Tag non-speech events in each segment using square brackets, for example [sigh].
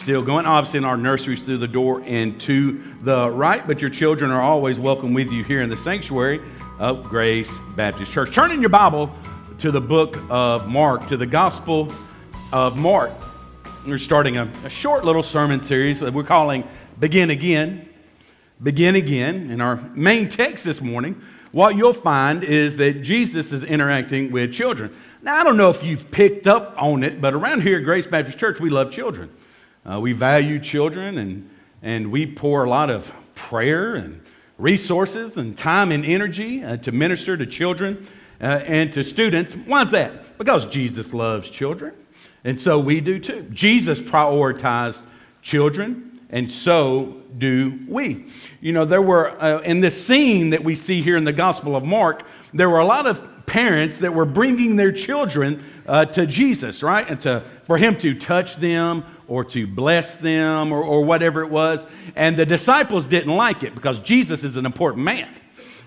still going. Obviously, in our nurseries through the door and to the right, but your children are always welcome with you here in the sanctuary of Grace Baptist Church. Turn in your Bible to the book of Mark, to the Gospel of Mark. We're starting a, a short little sermon series that we're calling Begin Again. Begin Again. In our main text this morning, what you'll find is that Jesus is interacting with children. Now, I don't know if you've picked up on it, but around here at Grace Baptist Church, we love children. Uh, we value children, and, and we pour a lot of prayer and resources and time and energy uh, to minister to children uh, and to students. Why is that? Because Jesus loves children, and so we do too. Jesus prioritized children, and so do we. You know, there were, uh, in this scene that we see here in the Gospel of Mark, there were a lot of parents that were bringing their children uh, to Jesus, right? And to, for him to touch them or to bless them or, or whatever it was. And the disciples didn't like it because Jesus is an important man.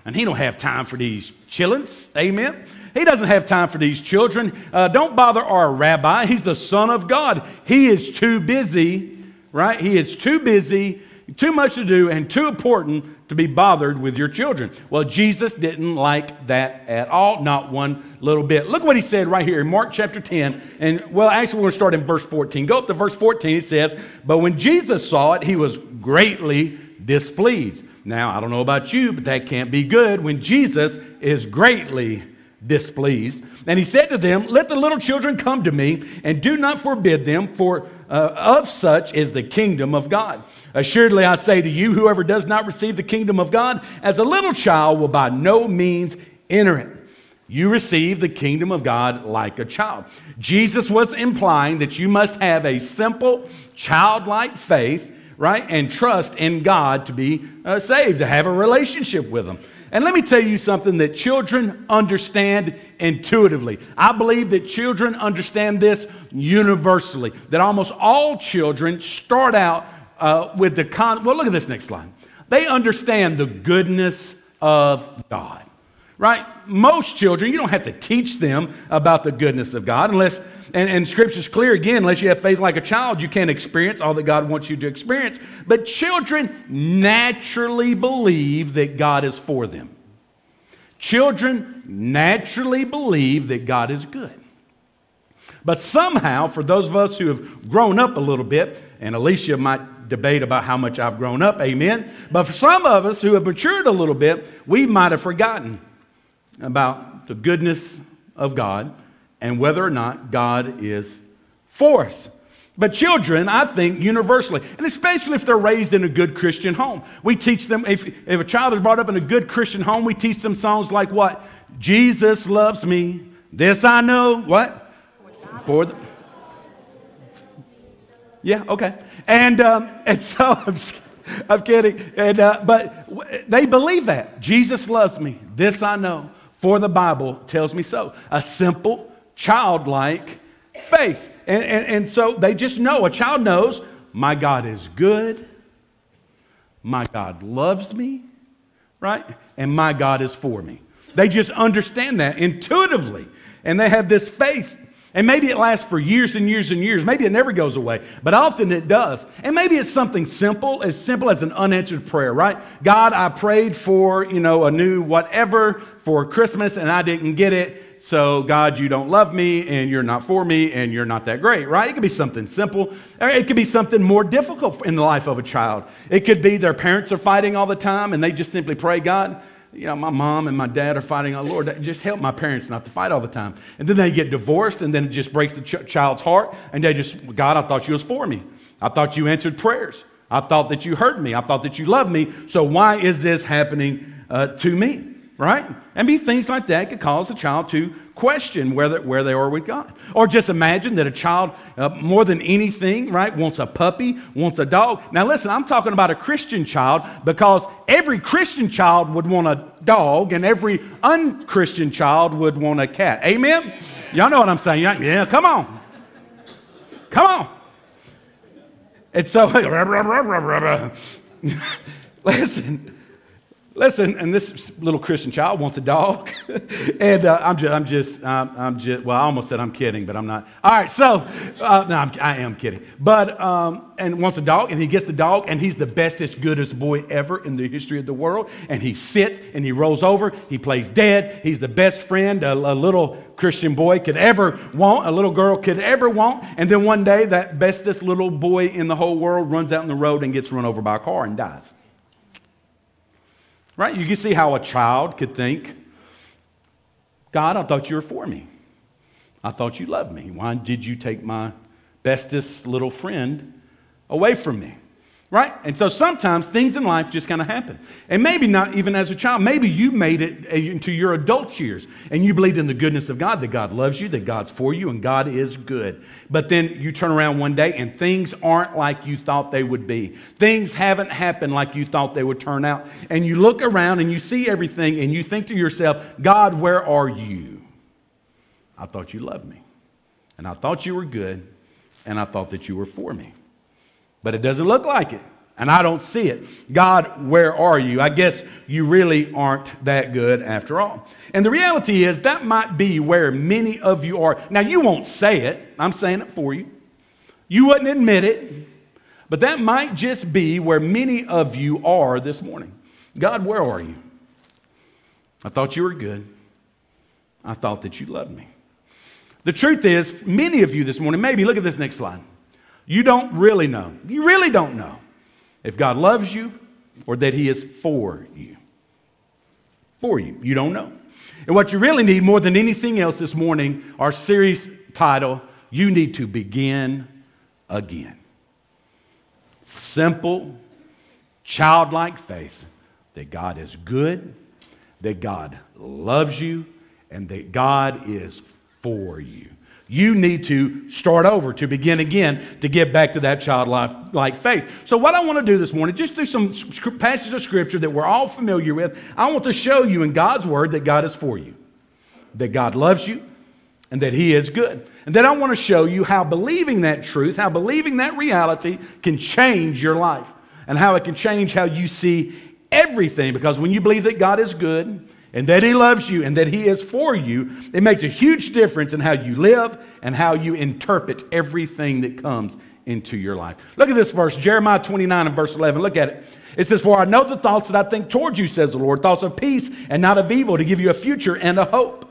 And he don't have time for these chillins. Amen. He doesn't have time for these children. Uh, don't bother our rabbi. He's the Son of God. He is too busy, right? He is too busy too much to do and too important to be bothered with your children. Well, Jesus didn't like that at all, not one little bit. Look what he said right here in Mark chapter 10. And well, actually, we're going to start in verse 14. Go up to verse 14. It says, But when Jesus saw it, he was greatly displeased. Now, I don't know about you, but that can't be good when Jesus is greatly displeased. And he said to them, Let the little children come to me, and do not forbid them, for uh, of such is the kingdom of God. Assuredly, I say to you, whoever does not receive the kingdom of God as a little child will by no means enter it. You receive the kingdom of God like a child. Jesus was implying that you must have a simple, childlike faith, right, and trust in God to be uh, saved, to have a relationship with Him. And let me tell you something that children understand intuitively. I believe that children understand this universally, that almost all children start out uh, with the con. Well, look at this next line. They understand the goodness of God, right? Most children, you don't have to teach them about the goodness of God unless, and, and Scripture's clear again, unless you have faith like a child, you can't experience all that God wants you to experience. But children naturally believe that God is for them. Children naturally believe that God is good. But somehow, for those of us who have grown up a little bit, and Alicia might debate about how much I've grown up, amen. But for some of us who have matured a little bit, we might have forgotten about the goodness of God and whether or not God is for us. But children, I think, universally, and especially if they're raised in a good Christian home, we teach them, if, if a child is brought up in a good Christian home, we teach them songs like what? Jesus loves me. This I know. What? For the, yeah, okay. And, um, [laughs] and so I'm, I'm kidding. And, uh, but they believe that. Jesus loves me. This I know, for the Bible tells me so. A simple, childlike faith. And, and, and so they just know. A child knows my God is good, my God loves me, right? And my God is for me. They just understand that intuitively. And they have this faith and maybe it lasts for years and years and years. Maybe it never goes away, but often it does. And maybe it's something simple, as simple as an unanswered prayer, right? God, I prayed for, you know, a new whatever for Christmas and I didn't get it. So, God, you don't love me and you're not for me and you're not that great, right? It could be something simple. It could be something more difficult in the life of a child. It could be their parents are fighting all the time and they just simply pray, God, you know, my mom and my dad are fighting. Oh, Lord, just help my parents not to fight all the time. And then they get divorced, and then it just breaks the ch- child's heart. And they just, God, I thought you was for me. I thought you answered prayers. I thought that you heard me. I thought that you loved me. So why is this happening uh, to me? right? And be things like that could cause a child to question whether, where they are with God. Or just imagine that a child, uh, more than anything, right, wants a puppy, wants a dog. Now, listen, I'm talking about a Christian child because every Christian child would want a dog and every unchristian child would want a cat. Amen? Y'all know what I'm saying? Yeah, come on. Come on. And so, [laughs] listen. Listen, and this little Christian child wants a dog, [laughs] and uh, I'm just, I'm just, um, I'm just. Well, I almost said I'm kidding, but I'm not. All right, so uh, no, I'm, I am kidding. But um, and wants a dog, and he gets the dog, and he's the bestest, goodest boy ever in the history of the world. And he sits and he rolls over. He plays dead. He's the best friend a, a little Christian boy could ever want, a little girl could ever want. And then one day, that bestest little boy in the whole world runs out in the road and gets run over by a car and dies. Right? You can see how a child could think, God, I thought you were for me. I thought you loved me. Why did you take my bestest little friend away from me? Right? And so sometimes things in life just kind of happen. And maybe not even as a child. Maybe you made it uh, into your adult years and you believed in the goodness of God, that God loves you, that God's for you, and God is good. But then you turn around one day and things aren't like you thought they would be. Things haven't happened like you thought they would turn out. And you look around and you see everything and you think to yourself, God, where are you? I thought you loved me. And I thought you were good. And I thought that you were for me but it doesn't look like it. And I don't see it. God, where are you? I guess you really aren't that good after all. And the reality is, that might be where many of you are. Now, you won't say it, I'm saying it for you. You wouldn't admit it, but that might just be where many of you are this morning. God, where are you? I thought you were good. I thought that you loved me. The truth is, many of you this morning, maybe look at this next slide. You don't really know. You really don't know if God loves you or that He is for you. For you. You don't know. And what you really need more than anything else this morning, our series title, You Need to Begin Again. Simple, childlike faith that God is good, that God loves you, and that God is for you. You need to start over, to begin again, to get back to that childlike like faith. So, what I want to do this morning, just through some passages of scripture that we're all familiar with, I want to show you in God's word that God is for you, that God loves you, and that He is good. And then I want to show you how believing that truth, how believing that reality can change your life, and how it can change how you see everything. Because when you believe that God is good, and that He loves you and that He is for you, it makes a huge difference in how you live and how you interpret everything that comes into your life. Look at this verse, Jeremiah 29 and verse 11. Look at it. It says, For I know the thoughts that I think towards you, says the Lord, thoughts of peace and not of evil, to give you a future and a hope.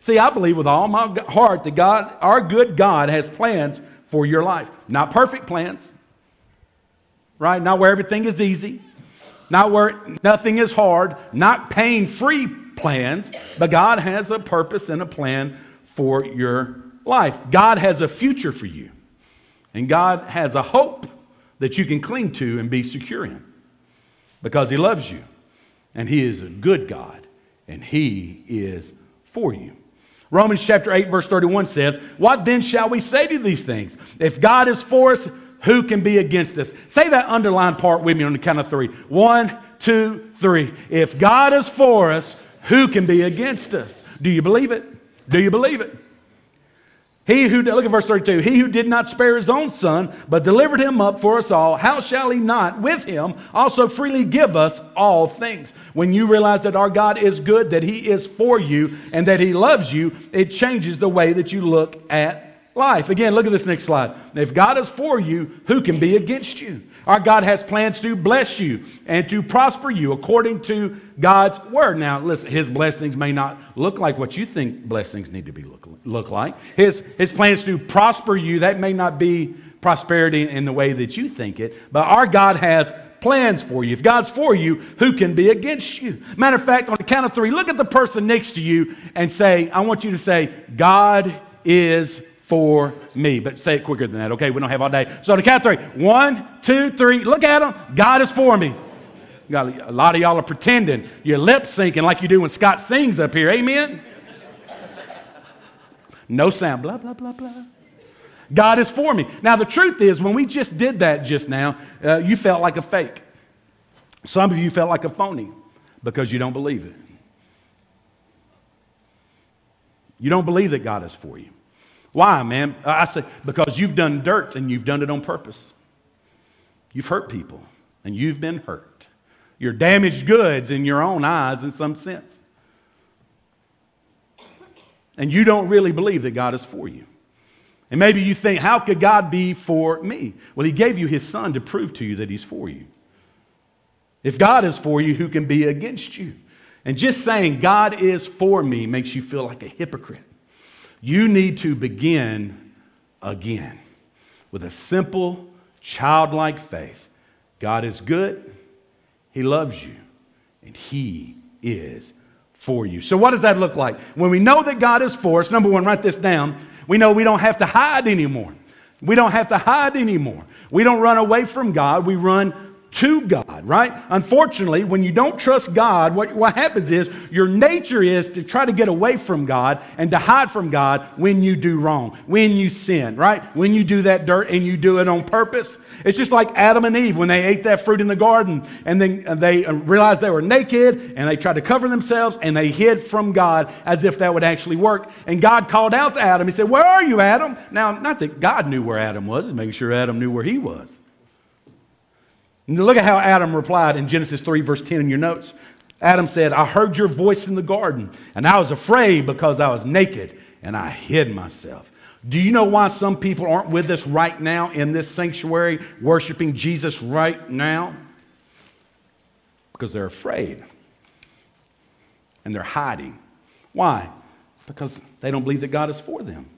See, I believe with all my heart that God, our good God, has plans for your life. Not perfect plans, right? Not where everything is easy, not where nothing is hard, not pain free plans, but God has a purpose and a plan for your life. God has a future for you, and God has a hope that you can cling to and be secure in because He loves you, and He is a good God, and He is for you. Romans chapter 8, verse 31 says, What then shall we say to these things? If God is for us, who can be against us? Say that underlined part with me on the count of three. One, two, three. If God is for us, who can be against us? Do you believe it? Do you believe it? He who, look at verse 32, he who did not spare his own son, but delivered him up for us all, how shall he not with him also freely give us all things? When you realize that our God is good, that he is for you, and that he loves you, it changes the way that you look at life. Again, look at this next slide. If God is for you, who can be against you? Our God has plans to bless you and to prosper you according to God's word. Now, listen, his blessings may not look like what you think blessings need to be look, look like. His, his plans to prosper you, that may not be prosperity in the way that you think it, but our God has plans for you. If God's for you, who can be against you? Matter of fact, on the count of three, look at the person next to you and say, I want you to say, God is for me. But say it quicker than that, okay? We don't have all day. So the count three. One, two, three. Look at them. God is for me. Got a lot of y'all are pretending. You're lip syncing like you do when Scott sings up here. Amen? No sound. Blah, blah, blah, blah. God is for me. Now, the truth is, when we just did that just now, uh, you felt like a fake. Some of you felt like a phony because you don't believe it. You don't believe that God is for you. Why, man? I say, because you've done dirt and you've done it on purpose. You've hurt people and you've been hurt. You're damaged goods in your own eyes in some sense. And you don't really believe that God is for you. And maybe you think, how could God be for me? Well, He gave you His Son to prove to you that He's for you. If God is for you, who can be against you? And just saying God is for me makes you feel like a hypocrite. You need to begin again with a simple, childlike faith. God is good, He loves you, and He is for you. So, what does that look like? When we know that God is for us, number one, write this down. We know we don't have to hide anymore. We don't have to hide anymore. We don't run away from God, we run to God, right? Unfortunately, when you don't trust God, what, what happens is your nature is to try to get away from God and to hide from God when you do wrong, when you sin, right? When you do that dirt and you do it on purpose. It's just like Adam and Eve when they ate that fruit in the garden and then they uh, realized they were naked and they tried to cover themselves and they hid from God as if that would actually work. And God called out to Adam. He said, Where are you, Adam? Now, not that God knew where Adam was, making sure Adam knew where he was. Look at how Adam replied in Genesis 3, verse 10 in your notes. Adam said, I heard your voice in the garden, and I was afraid because I was naked, and I hid myself. Do you know why some people aren't with us right now in this sanctuary, worshiping Jesus right now? Because they're afraid and they're hiding. Why? Because they don't believe that God is for them.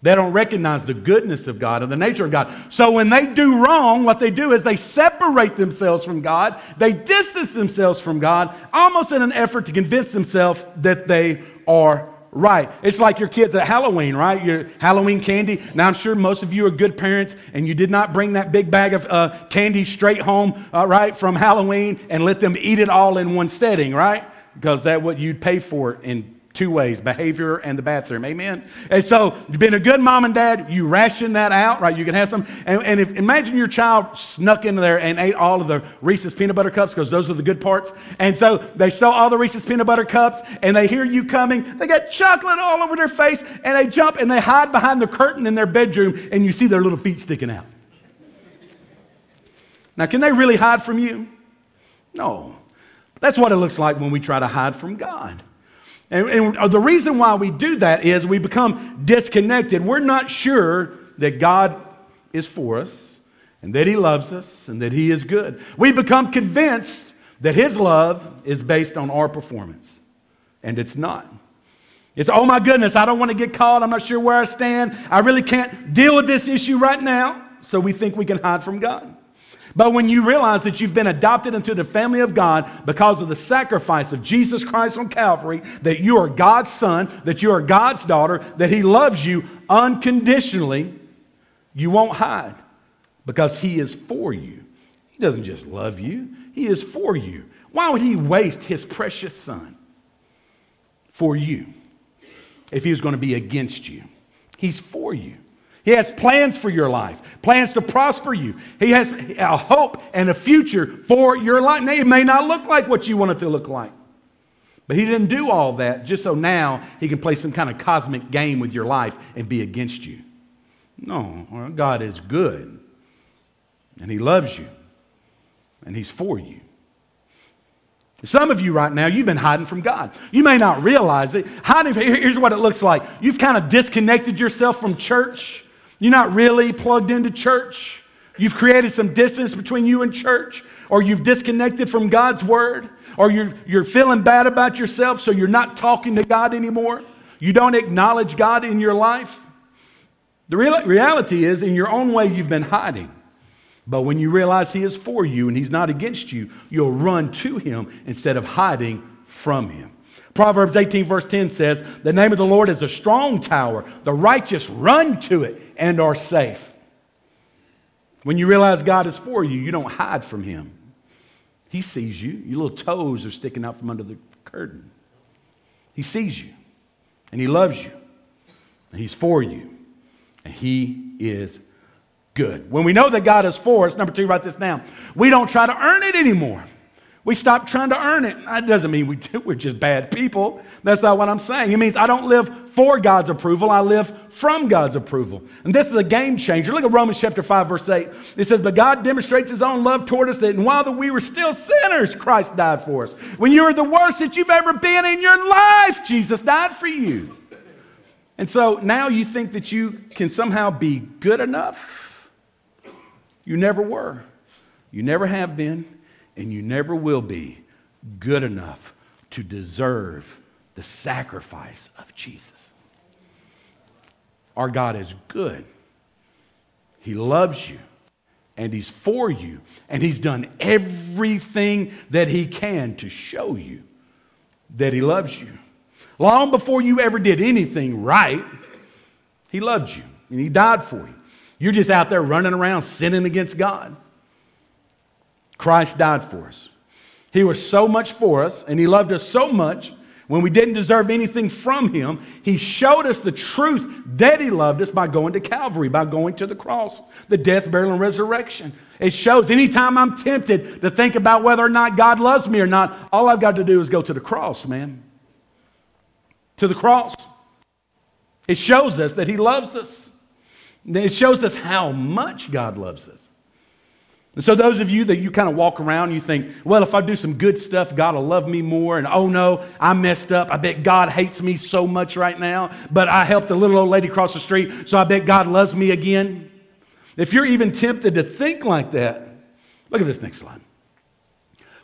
They don't recognize the goodness of God and the nature of God. So when they do wrong, what they do is they separate themselves from God. They distance themselves from God, almost in an effort to convince themselves that they are right. It's like your kids at Halloween, right? Your Halloween candy. Now, I'm sure most of you are good parents and you did not bring that big bag of uh, candy straight home, uh, right, from Halloween and let them eat it all in one setting, right? Because that's what you'd pay for it in two ways behavior and the bathroom. Amen? And so been a good mom and dad you ration that out right? You can have some. And, and if imagine your child snuck into there and ate all of the reese's peanut butter cups because those are the good parts. And so they stole all the reese's peanut butter cups and they hear you coming. They got chocolate all over their face and they jump and they hide behind the curtain in their bedroom and you see their little feet sticking out. Now can they really hide from you? No. That's what it looks like when we try to hide from god and, and, uh, the reason why we do that is we become disconnected. We're not sure that God is for us and that He loves us and that He is good. We become convinced that His love is based on our performance, and it's not. It's, oh my goodness, I don't want to get caught. I'm not sure where I stand. I really can't deal with this issue right now. So we think we can hide from God. But when you realize that you've been adopted into the family of God because of the sacrifice of Jesus Christ on Calvary, that you are God's son, that you are God's daughter, that He loves you unconditionally, you won't hide because He is for you. He doesn't just love you, He is for you. Why would He waste His precious son for you if He was going to be against you? He's for you. He has plans for your life, plans to prosper you. He has a hope and a future for your life. Now, it may not look like what you want it to look like. But he didn't do all that just so now he can play some kind of cosmic game with your life and be against you. No, God is good. And he loves you. And he's for you. Some of you right now, you've been hiding from God. You may not realize it. Hiding, here's what it looks like. You've kind of disconnected yourself from church. You're not really plugged into church. You've created some distance between you and church, or you've disconnected from God's word, or you're, you're feeling bad about yourself, so you're not talking to God anymore. You don't acknowledge God in your life. The real, reality is, in your own way, you've been hiding. But when you realize He is for you and He's not against you, you'll run to Him instead of hiding from Him. Proverbs 18, verse 10 says, The name of the Lord is a strong tower. The righteous run to it and are safe. When you realize God is for you, you don't hide from Him. He sees you. Your little toes are sticking out from under the curtain. He sees you, and He loves you, and He's for you, and He is good. When we know that God is for us, number two, write this down. We don't try to earn it anymore. We stop trying to earn it. That doesn't mean we, [laughs] we're just bad people. That's not what I'm saying. It means I don't live for God's approval, I live from God's approval. And this is a game changer. Look at Romans chapter 5, verse 8. It says, But God demonstrates his own love toward us that while we were still sinners, Christ died for us. When you were the worst that you've ever been in your life, Jesus died for you. And so now you think that you can somehow be good enough? You never were. You never have been and you never will be good enough to deserve the sacrifice of Jesus. Our God is good. He loves you and He's for you, and He's done everything that He can to show you that He loves you. Long before you ever did anything right, He loved you and He died for you. You're just out there running around sinning against God. Christ died for us. He was so much for us, and He loved us so much when we didn't deserve anything from Him. He showed us the truth that He loved us by going to Calvary, by going to the cross, the death, burial, and resurrection. It shows anytime I'm tempted to think about whether or not God loves me or not, all I've got to do is go to the cross, man. To the cross. It shows us that He loves us. It shows us how much God loves us. And so, those of you that you kind of walk around, you think, well, if I do some good stuff, God will love me more. And oh no, I messed up. I bet God hates me so much right now. But I helped a little old lady cross the street, so I bet God loves me again. If you're even tempted to think like that, look at this next slide.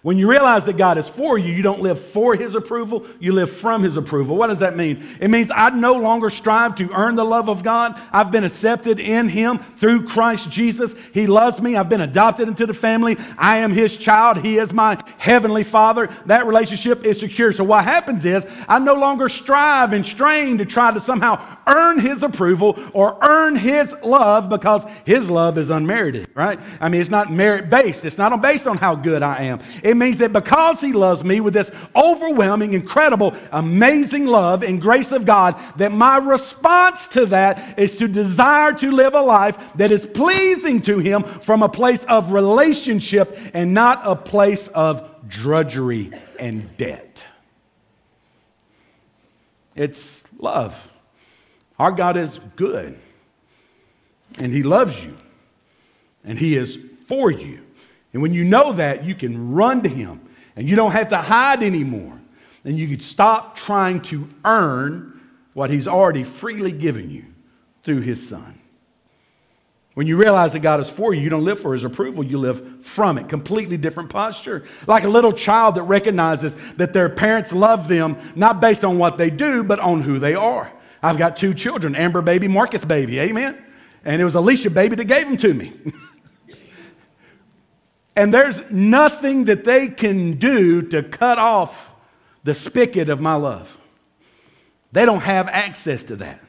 When you realize that God is for you, you don't live for His approval, you live from His approval. What does that mean? It means I no longer strive to earn the love of God. I've been accepted in Him through Christ Jesus. He loves me. I've been adopted into the family. I am His child. He is my heavenly Father. That relationship is secure. So what happens is I no longer strive and strain to try to somehow earn His approval or earn His love because His love is unmerited, right? I mean, it's not merit based, it's not based on how good I am. It it means that because He loves me with this overwhelming, incredible, amazing love and grace of God, that my response to that is to desire to live a life that is pleasing to Him from a place of relationship and not a place of drudgery and debt. It's love. Our God is good, and He loves you, and He is for you. And when you know that, you can run to Him and you don't have to hide anymore. And you can stop trying to earn what He's already freely given you through His Son. When you realize that God is for you, you don't live for His approval, you live from it. Completely different posture. Like a little child that recognizes that their parents love them not based on what they do, but on who they are. I've got two children Amber baby, Marcus baby. Amen. And it was Alicia baby that gave them to me. [laughs] And there's nothing that they can do to cut off the spigot of my love. They don't have access to that.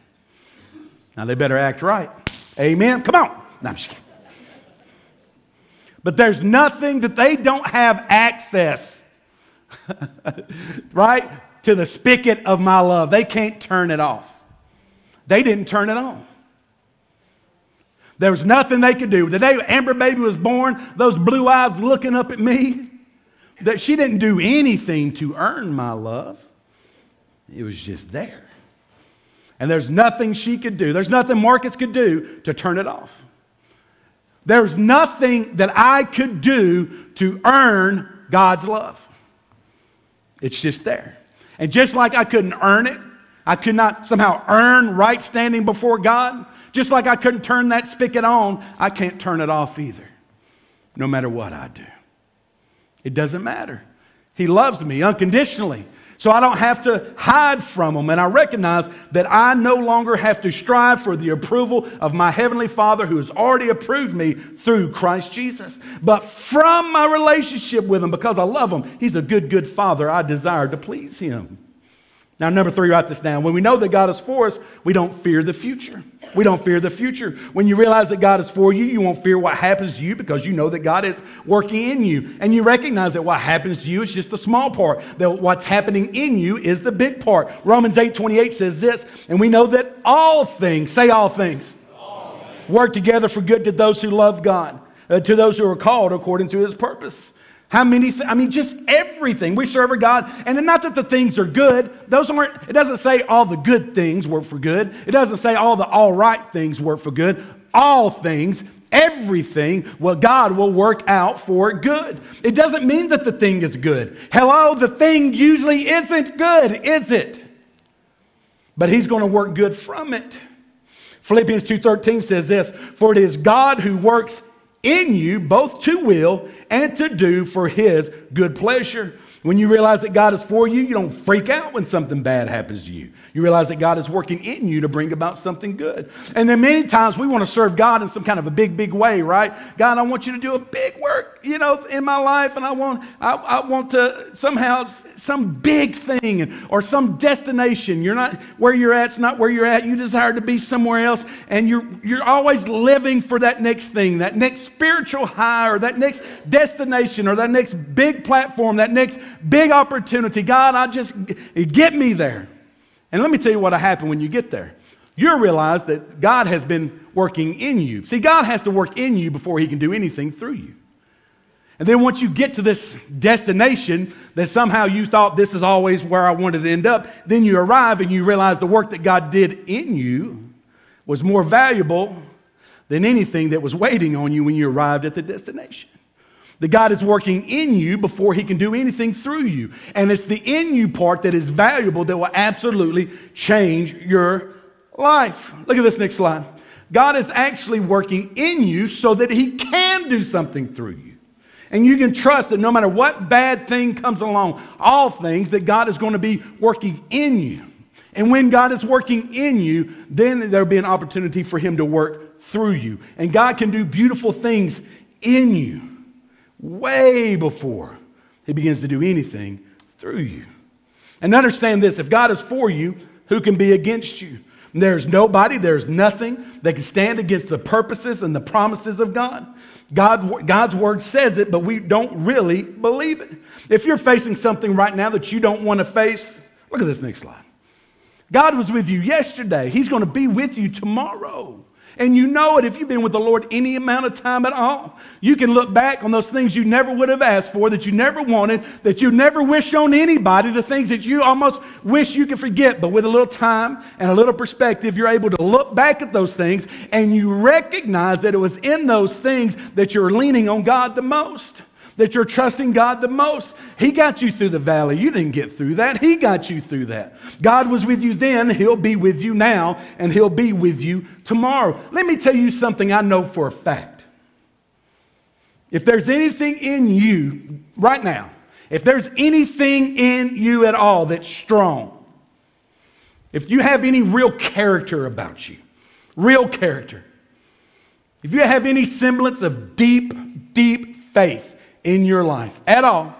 Now they better act right. Amen. Come on. No, I'm just kidding. But there's nothing that they don't have access, [laughs] right, to the spigot of my love. They can't turn it off. They didn't turn it on. There was nothing they could do. The day Amber Baby was born, those blue eyes looking up at me, that she didn't do anything to earn my love. It was just there. And there's nothing she could do. There's nothing Marcus could do to turn it off. There's nothing that I could do to earn God's love. It's just there. And just like I couldn't earn it, I could not somehow earn right standing before God. Just like I couldn't turn that spigot on, I can't turn it off either, no matter what I do. It doesn't matter. He loves me unconditionally. So I don't have to hide from him. And I recognize that I no longer have to strive for the approval of my Heavenly Father who has already approved me through Christ Jesus. But from my relationship with him, because I love him, he's a good, good Father, I desire to please him. Now, number three, write this down. When we know that God is for us, we don't fear the future. We don't fear the future. When you realize that God is for you, you won't fear what happens to you because you know that God is working in you. And you recognize that what happens to you is just the small part, that what's happening in you is the big part. Romans 8 28 says this, and we know that all things, say all things, all things. work together for good to those who love God, uh, to those who are called according to his purpose. How many, th- I mean, just everything. We serve a God, and not that the things are good. Those aren't, it doesn't say all the good things work for good. It doesn't say all the all right things work for good. All things, everything, well, God will work out for good. It doesn't mean that the thing is good. Hello, the thing usually isn't good, is it? But He's going to work good from it. Philippians 2:13 says this, "For it is God who works in you both to will and to do for his good pleasure. When you realize that God is for you, you don't freak out when something bad happens to you. You realize that God is working in you to bring about something good. And then many times we want to serve God in some kind of a big, big way, right? God, I want you to do a big work, you know, in my life, and I want, I, I want to somehow some big thing or some destination. You're not where you're at, it's not where you're at. You desire to be somewhere else, and you're you're always living for that next thing, that next spiritual high, or that next destination, or that next big platform, that next big opportunity. God, I just get me there. And let me tell you what will happen when you get there. You'll realize that God has been working in you. See, God has to work in you before He can do anything through you. And then once you get to this destination that somehow you thought this is always where I wanted to end up, then you arrive and you realize the work that God did in you was more valuable than anything that was waiting on you when you arrived at the destination. That God is working in you before He can do anything through you. And it's the in you part that is valuable that will absolutely change your life. Look at this next slide. God is actually working in you so that He can do something through you. And you can trust that no matter what bad thing comes along, all things, that God is going to be working in you. And when God is working in you, then there'll be an opportunity for Him to work through you. And God can do beautiful things in you way before He begins to do anything through you. And understand this if God is for you, who can be against you? There's nobody, there's nothing that can stand against the purposes and the promises of God. God, God's word says it, but we don't really believe it. If you're facing something right now that you don't want to face, look at this next slide. God was with you yesterday. He's going to be with you tomorrow. And you know it if you've been with the Lord any amount of time at all. You can look back on those things you never would have asked for, that you never wanted, that you never wish on anybody, the things that you almost wish you could forget. But with a little time and a little perspective, you're able to look back at those things and you recognize that it was in those things that you're leaning on God the most that you're trusting God the most. He got you through the valley. You didn't get through that. He got you through that. God was with you then, He'll be with you now, and He'll be with you tomorrow. Let me tell you something I know for a fact. If there's anything in you right now, if there's anything in you at all that's strong, if you have any real character about you, real character, if you have any semblance of deep, deep faith, in your life at all,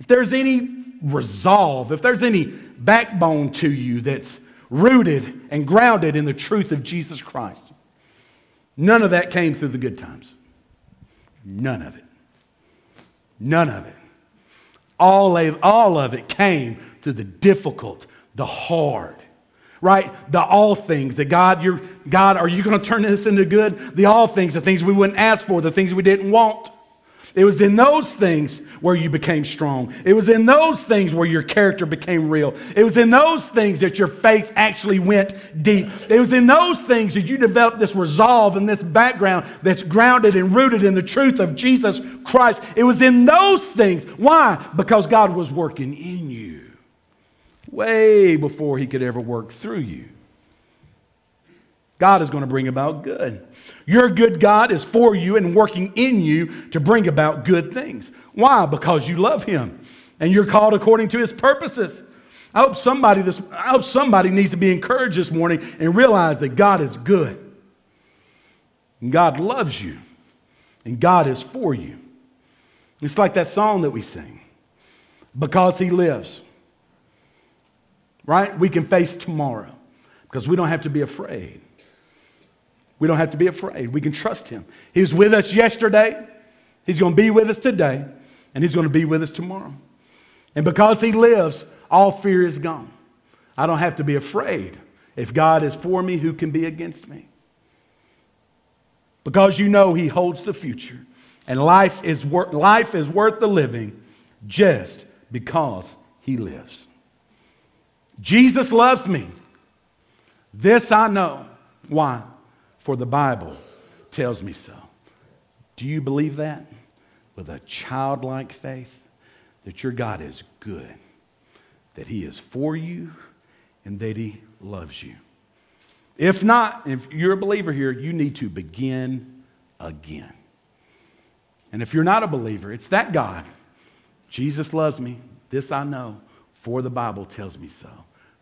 if there's any resolve, if there's any backbone to you that's rooted and grounded in the truth of Jesus Christ, none of that came through the good times. None of it. None of it. All of, all of it came through the difficult, the hard, right? The all things that God, you're, God, are you going to turn this into good? The all things, the things we wouldn't ask for, the things we didn't want. It was in those things where you became strong. It was in those things where your character became real. It was in those things that your faith actually went deep. It was in those things that you developed this resolve and this background that's grounded and rooted in the truth of Jesus Christ. It was in those things. Why? Because God was working in you way before he could ever work through you. God is going to bring about good. Your good God is for you and working in you to bring about good things. Why? Because you love Him and you're called according to His purposes. I hope somebody, this, I hope somebody needs to be encouraged this morning and realize that God is good. And God loves you. And God is for you. It's like that song that we sing. Because He lives. Right? We can face tomorrow because we don't have to be afraid. We don't have to be afraid. We can trust Him. He was with us yesterday, He's going to be with us today, and He's going to be with us tomorrow. And because He lives, all fear is gone. I don't have to be afraid. If God is for me, who can be against me? Because you know He holds the future And life is, wor- life is worth the living just because he lives. Jesus loves me. This I know. Why? For the Bible tells me so. Do you believe that? With a childlike faith that your God is good, that He is for you, and that He loves you. If not, if you're a believer here, you need to begin again. And if you're not a believer, it's that God. Jesus loves me. This I know, for the Bible tells me so,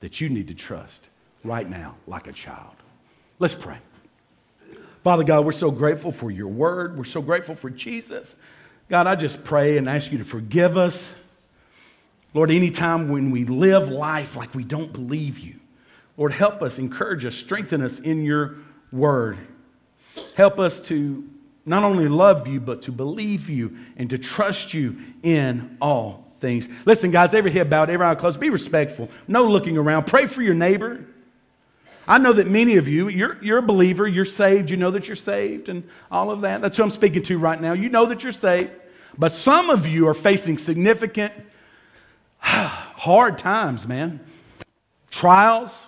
that you need to trust right now like a child. Let's pray. Father God, we're so grateful for your word. We're so grateful for Jesus. God, I just pray and ask you to forgive us. Lord, anytime when we live life like we don't believe you, Lord, help us, encourage us, strengthen us in your word. Help us to not only love you, but to believe you and to trust you in all things. Listen, guys, every head bowed, every eye closed. Be respectful. No looking around. Pray for your neighbor. I know that many of you, you're, you're a believer, you're saved, you know that you're saved, and all of that. That's who I'm speaking to right now. You know that you're saved. But some of you are facing significant, [sighs] hard times, man. Trials,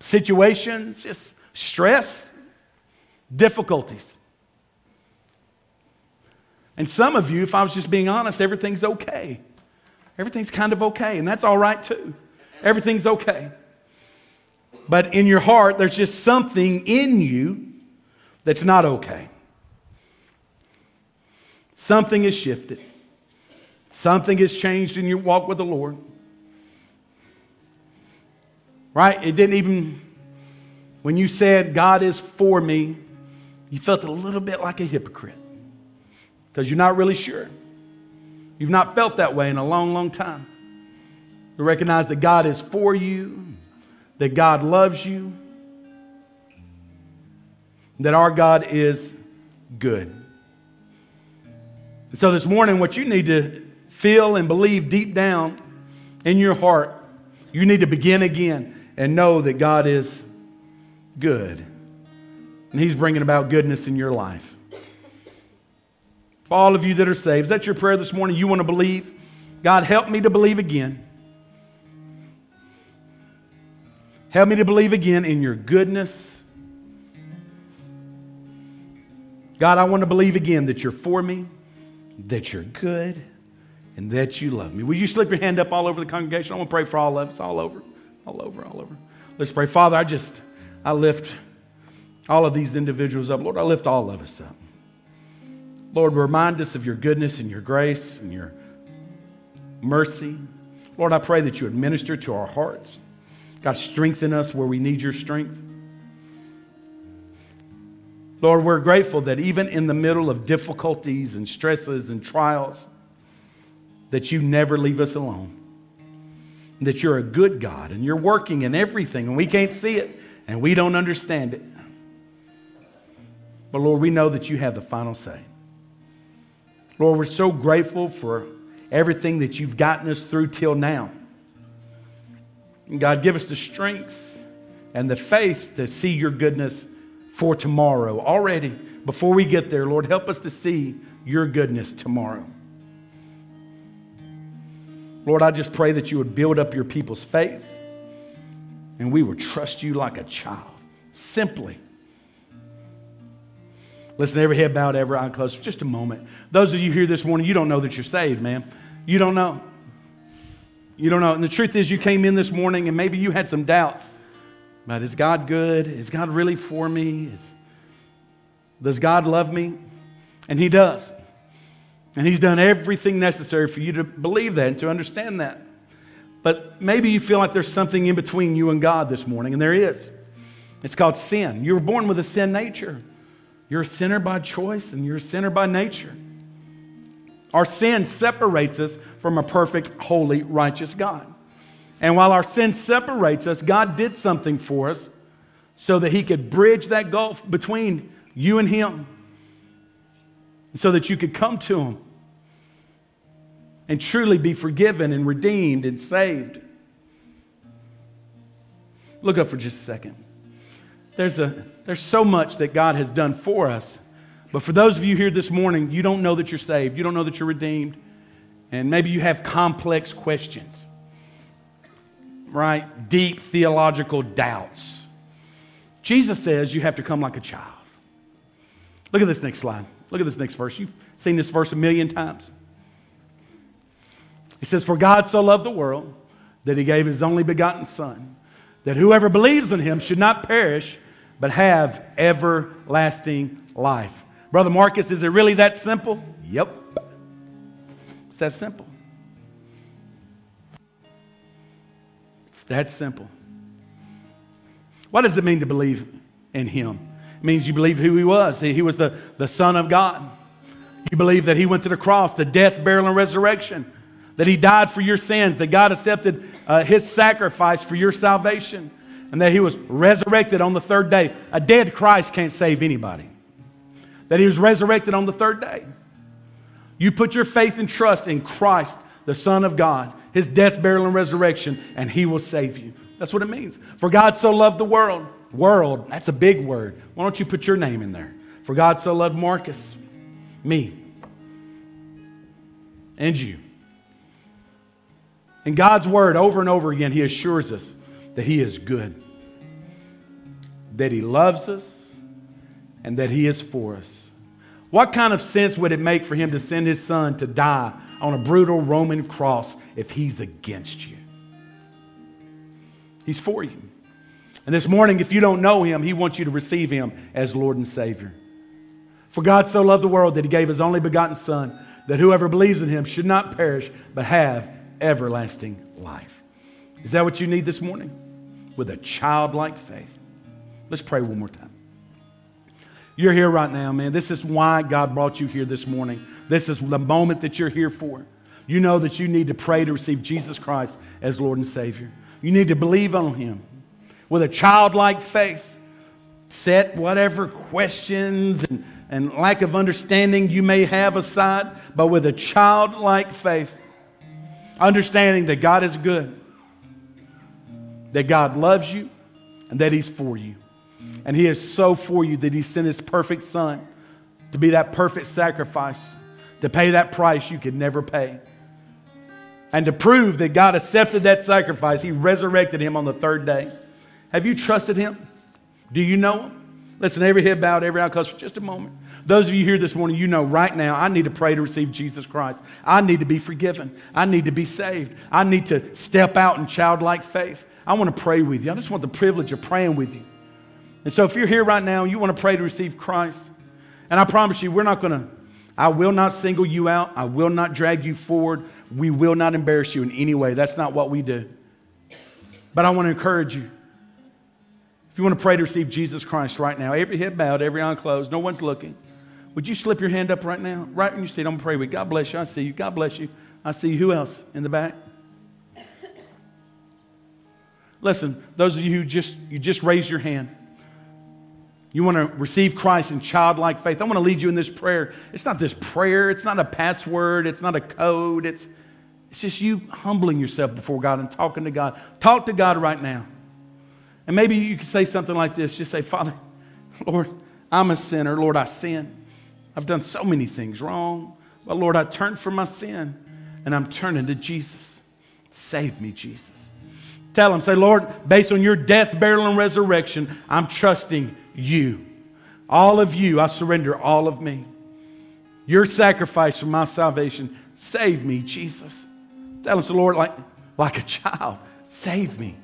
situations, just stress, difficulties. And some of you, if I was just being honest, everything's okay. Everything's kind of okay, and that's all right too. Everything's okay. But in your heart, there's just something in you that's not okay. Something has shifted. Something has changed in your walk with the Lord. Right? It didn't even, when you said, God is for me, you felt a little bit like a hypocrite because you're not really sure. You've not felt that way in a long, long time. You recognize that God is for you, that God loves you, that our God is good. so this morning, what you need to feel and believe deep down in your heart, you need to begin again and know that God is good. And He's bringing about goodness in your life. For all of you that are saved, is that your prayer this morning? You want to believe? God, help me to believe again. Help me to believe again in your goodness. God, I want to believe again that you're for me, that you're good, and that you love me. Will you slip your hand up all over the congregation? I want to pray for all of us, all over all over, all over. Let's pray. Father, I just, I lift all of these individuals up. Lord, I lift all of us up. Lord, remind us of your goodness and your grace and your mercy. Lord, I pray that you would minister to our hearts. God, strengthen us where we need your strength. Lord, we're grateful that even in the middle of difficulties and stresses and trials, that you never leave us alone that you're a good God and you're working in everything and we can't see it and we don't understand it. But Lord, we know that you have the final say. Lord, we're so grateful for everything that you've gotten us through till now. God, give us the strength and the faith to see your goodness for tomorrow. Already, before we get there, Lord, help us to see your goodness tomorrow. Lord, I just pray that you would build up your people's faith and we would trust you like a child, simply. Listen, every head bowed, every eye closed. Just a moment. Those of you here this morning, you don't know that you're saved, man. You don't know. You don't know. And the truth is, you came in this morning and maybe you had some doubts. But is God good? Is God really for me? Is, does God love me? And He does. And He's done everything necessary for you to believe that and to understand that. But maybe you feel like there's something in between you and God this morning, and there is. It's called sin. You were born with a sin nature. You're a sinner by choice, and you're a sinner by nature. Our sin separates us from a perfect, holy, righteous God. And while our sin separates us, God did something for us so that He could bridge that gulf between you and Him so that you could come to Him and truly be forgiven and redeemed and saved. Look up for just a second. There's, a, there's so much that God has done for us, But for those of you here this morning, you don't know that you're saved, you don't know that you're redeemed, and maybe you have complex questions, right? Deep theological doubts. Jesus says you have to come like a child. Look at this next slide. Look at this next verse. You've seen this verse a million times. He says, For God so loved the world that he gave his only begotten Son, that whoever believes in him should not perish, but have everlasting life. Brother Marcus, is it really that simple? Yep. It's that simple. It's that simple. What does it mean to believe in him? It means you believe who he was. He was the, the Son of God. You believe that he went to the cross, the death, burial, and resurrection, that he died for your sins, that God accepted uh, his sacrifice for your salvation, and that he was resurrected on the third day. A dead Christ can't save anybody. That he was resurrected on the third day. You put your faith and trust in Christ, the Son of God, his death, burial, and resurrection, and he will save you. That's what it means. For God so loved the world. World, that's a big word. Why don't you put your name in there? For God so loved Marcus, me, and you. In God's word, over and over again, He assures us that He is good, that He loves us, and that He is for us. What kind of sense would it make for Him to send His Son to die on a brutal Roman cross if He's against you? He's for you. And this morning, if you don't know Him, He wants you to receive Him as Lord and Savior. For God so loved the world that He gave His only begotten Son, that whoever believes in Him should not perish, but have everlasting life. Is that what you need this morning? With a childlike faith. Let's pray one more time. You're here right now, man. This is why God brought you here this morning. This is the moment that you're here for. You know that you need to pray to receive Jesus Christ as Lord and Savior. You need to believe on Him with a childlike faith. Set whatever questions and, and lack of understanding you may have aside, but with a childlike faith, understanding that God is good, that God loves you, and that He's for you. And He is so for you that He sent His perfect Son to be that perfect sacrifice, to pay that price you could never pay. And to prove that God accepted that sacrifice, He resurrected Him on the third day. Have you trusted Him? Do you know Him? Listen, every head bowed, every eye closed for just a moment. Those of you here this morning, you know right now, I need to pray to receive Jesus Christ. I need to be forgiven. I need to be saved. I need to step out in childlike faith. I want to pray with you. I just want the privilege of praying with you. And so if you're here right now you want to pray to receive Christ, and I promise you, we're not going to, I will not single you out. I will not drag you forward. We will not embarrass you in any way. That's not what we do. But I want to encourage you. If you want to pray to receive Jesus Christ right now, every head bowed, every eye closed, no one's looking. Would you slip your hand up right now? Right when you see it, I'm going to pray with you. God bless you. I see you. God bless you. I see you. Who else in the back? Listen, those of you who just you just raised your hand. You want to receive Christ in childlike faith. I want to lead you in this prayer. It's not this prayer, it's not a password, it's not a code. It's, it's just you humbling yourself before God and talking to God. Talk to God right now. And maybe you could say something like this. Just say, Father, Lord, I'm a sinner. Lord, I sin. I've done so many things wrong. But Lord, I turn from my sin and I'm turning to Jesus. Save me, Jesus. Tell him, say, Lord, based on your death, burial, and resurrection, I'm trusting you. All of you, I surrender all of me. Your sacrifice for my salvation, save me, Jesus. Tell us say, Lord, like, like a child, save me,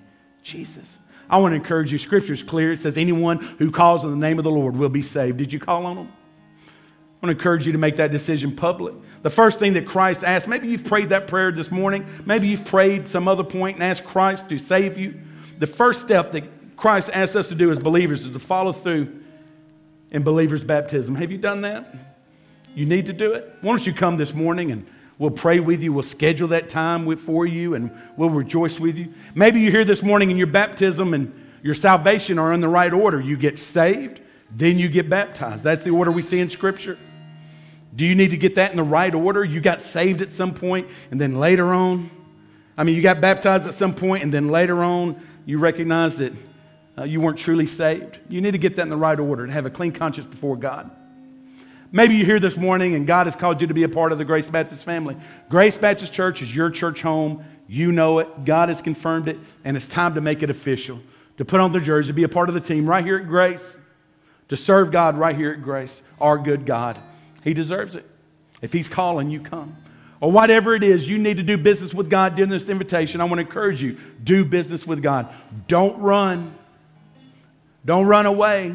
Jesus. I want to encourage you. Scripture is clear. It says, anyone who calls on the name of the Lord will be saved. Did you call on him? I want to encourage you to make that decision public. The first thing that Christ asked, maybe you've prayed that prayer this morning, maybe you've prayed some other point and asked Christ to save you. The first step that Christ asks us to do as believers is to follow through in believers' baptism. Have you done that? You need to do it. Why don't you come this morning and we'll pray with you. We'll schedule that time for you and we'll rejoice with you. Maybe you're here this morning and your baptism and your salvation are in the right order. You get saved, then you get baptized. That's the order we see in Scripture. Do you need to get that in the right order? You got saved at some point, and then later on, I mean, you got baptized at some point, and then later on, you recognize that uh, you weren't truly saved. You need to get that in the right order and have a clean conscience before God. Maybe you're here this morning and God has called you to be a part of the Grace Baptist family. Grace Baptist Church is your church home. You know it. God has confirmed it, and it's time to make it official, to put on the jersey, to be a part of the team right here at Grace, to serve God right here at Grace, our good God. He deserves it. If He's calling, you come. Or whatever it is, you need to do business with God during this invitation. I want to encourage you do business with God. Don't run. Don't run away.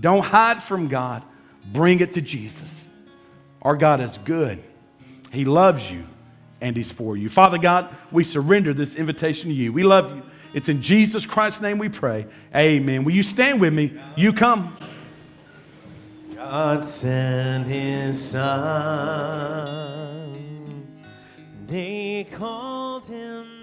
Don't hide from God. Bring it to Jesus. Our God is good. He loves you and He's for you. Father God, we surrender this invitation to you. We love you. It's in Jesus Christ's name we pray. Amen. Will you stand with me? You come. God sent his son. They called him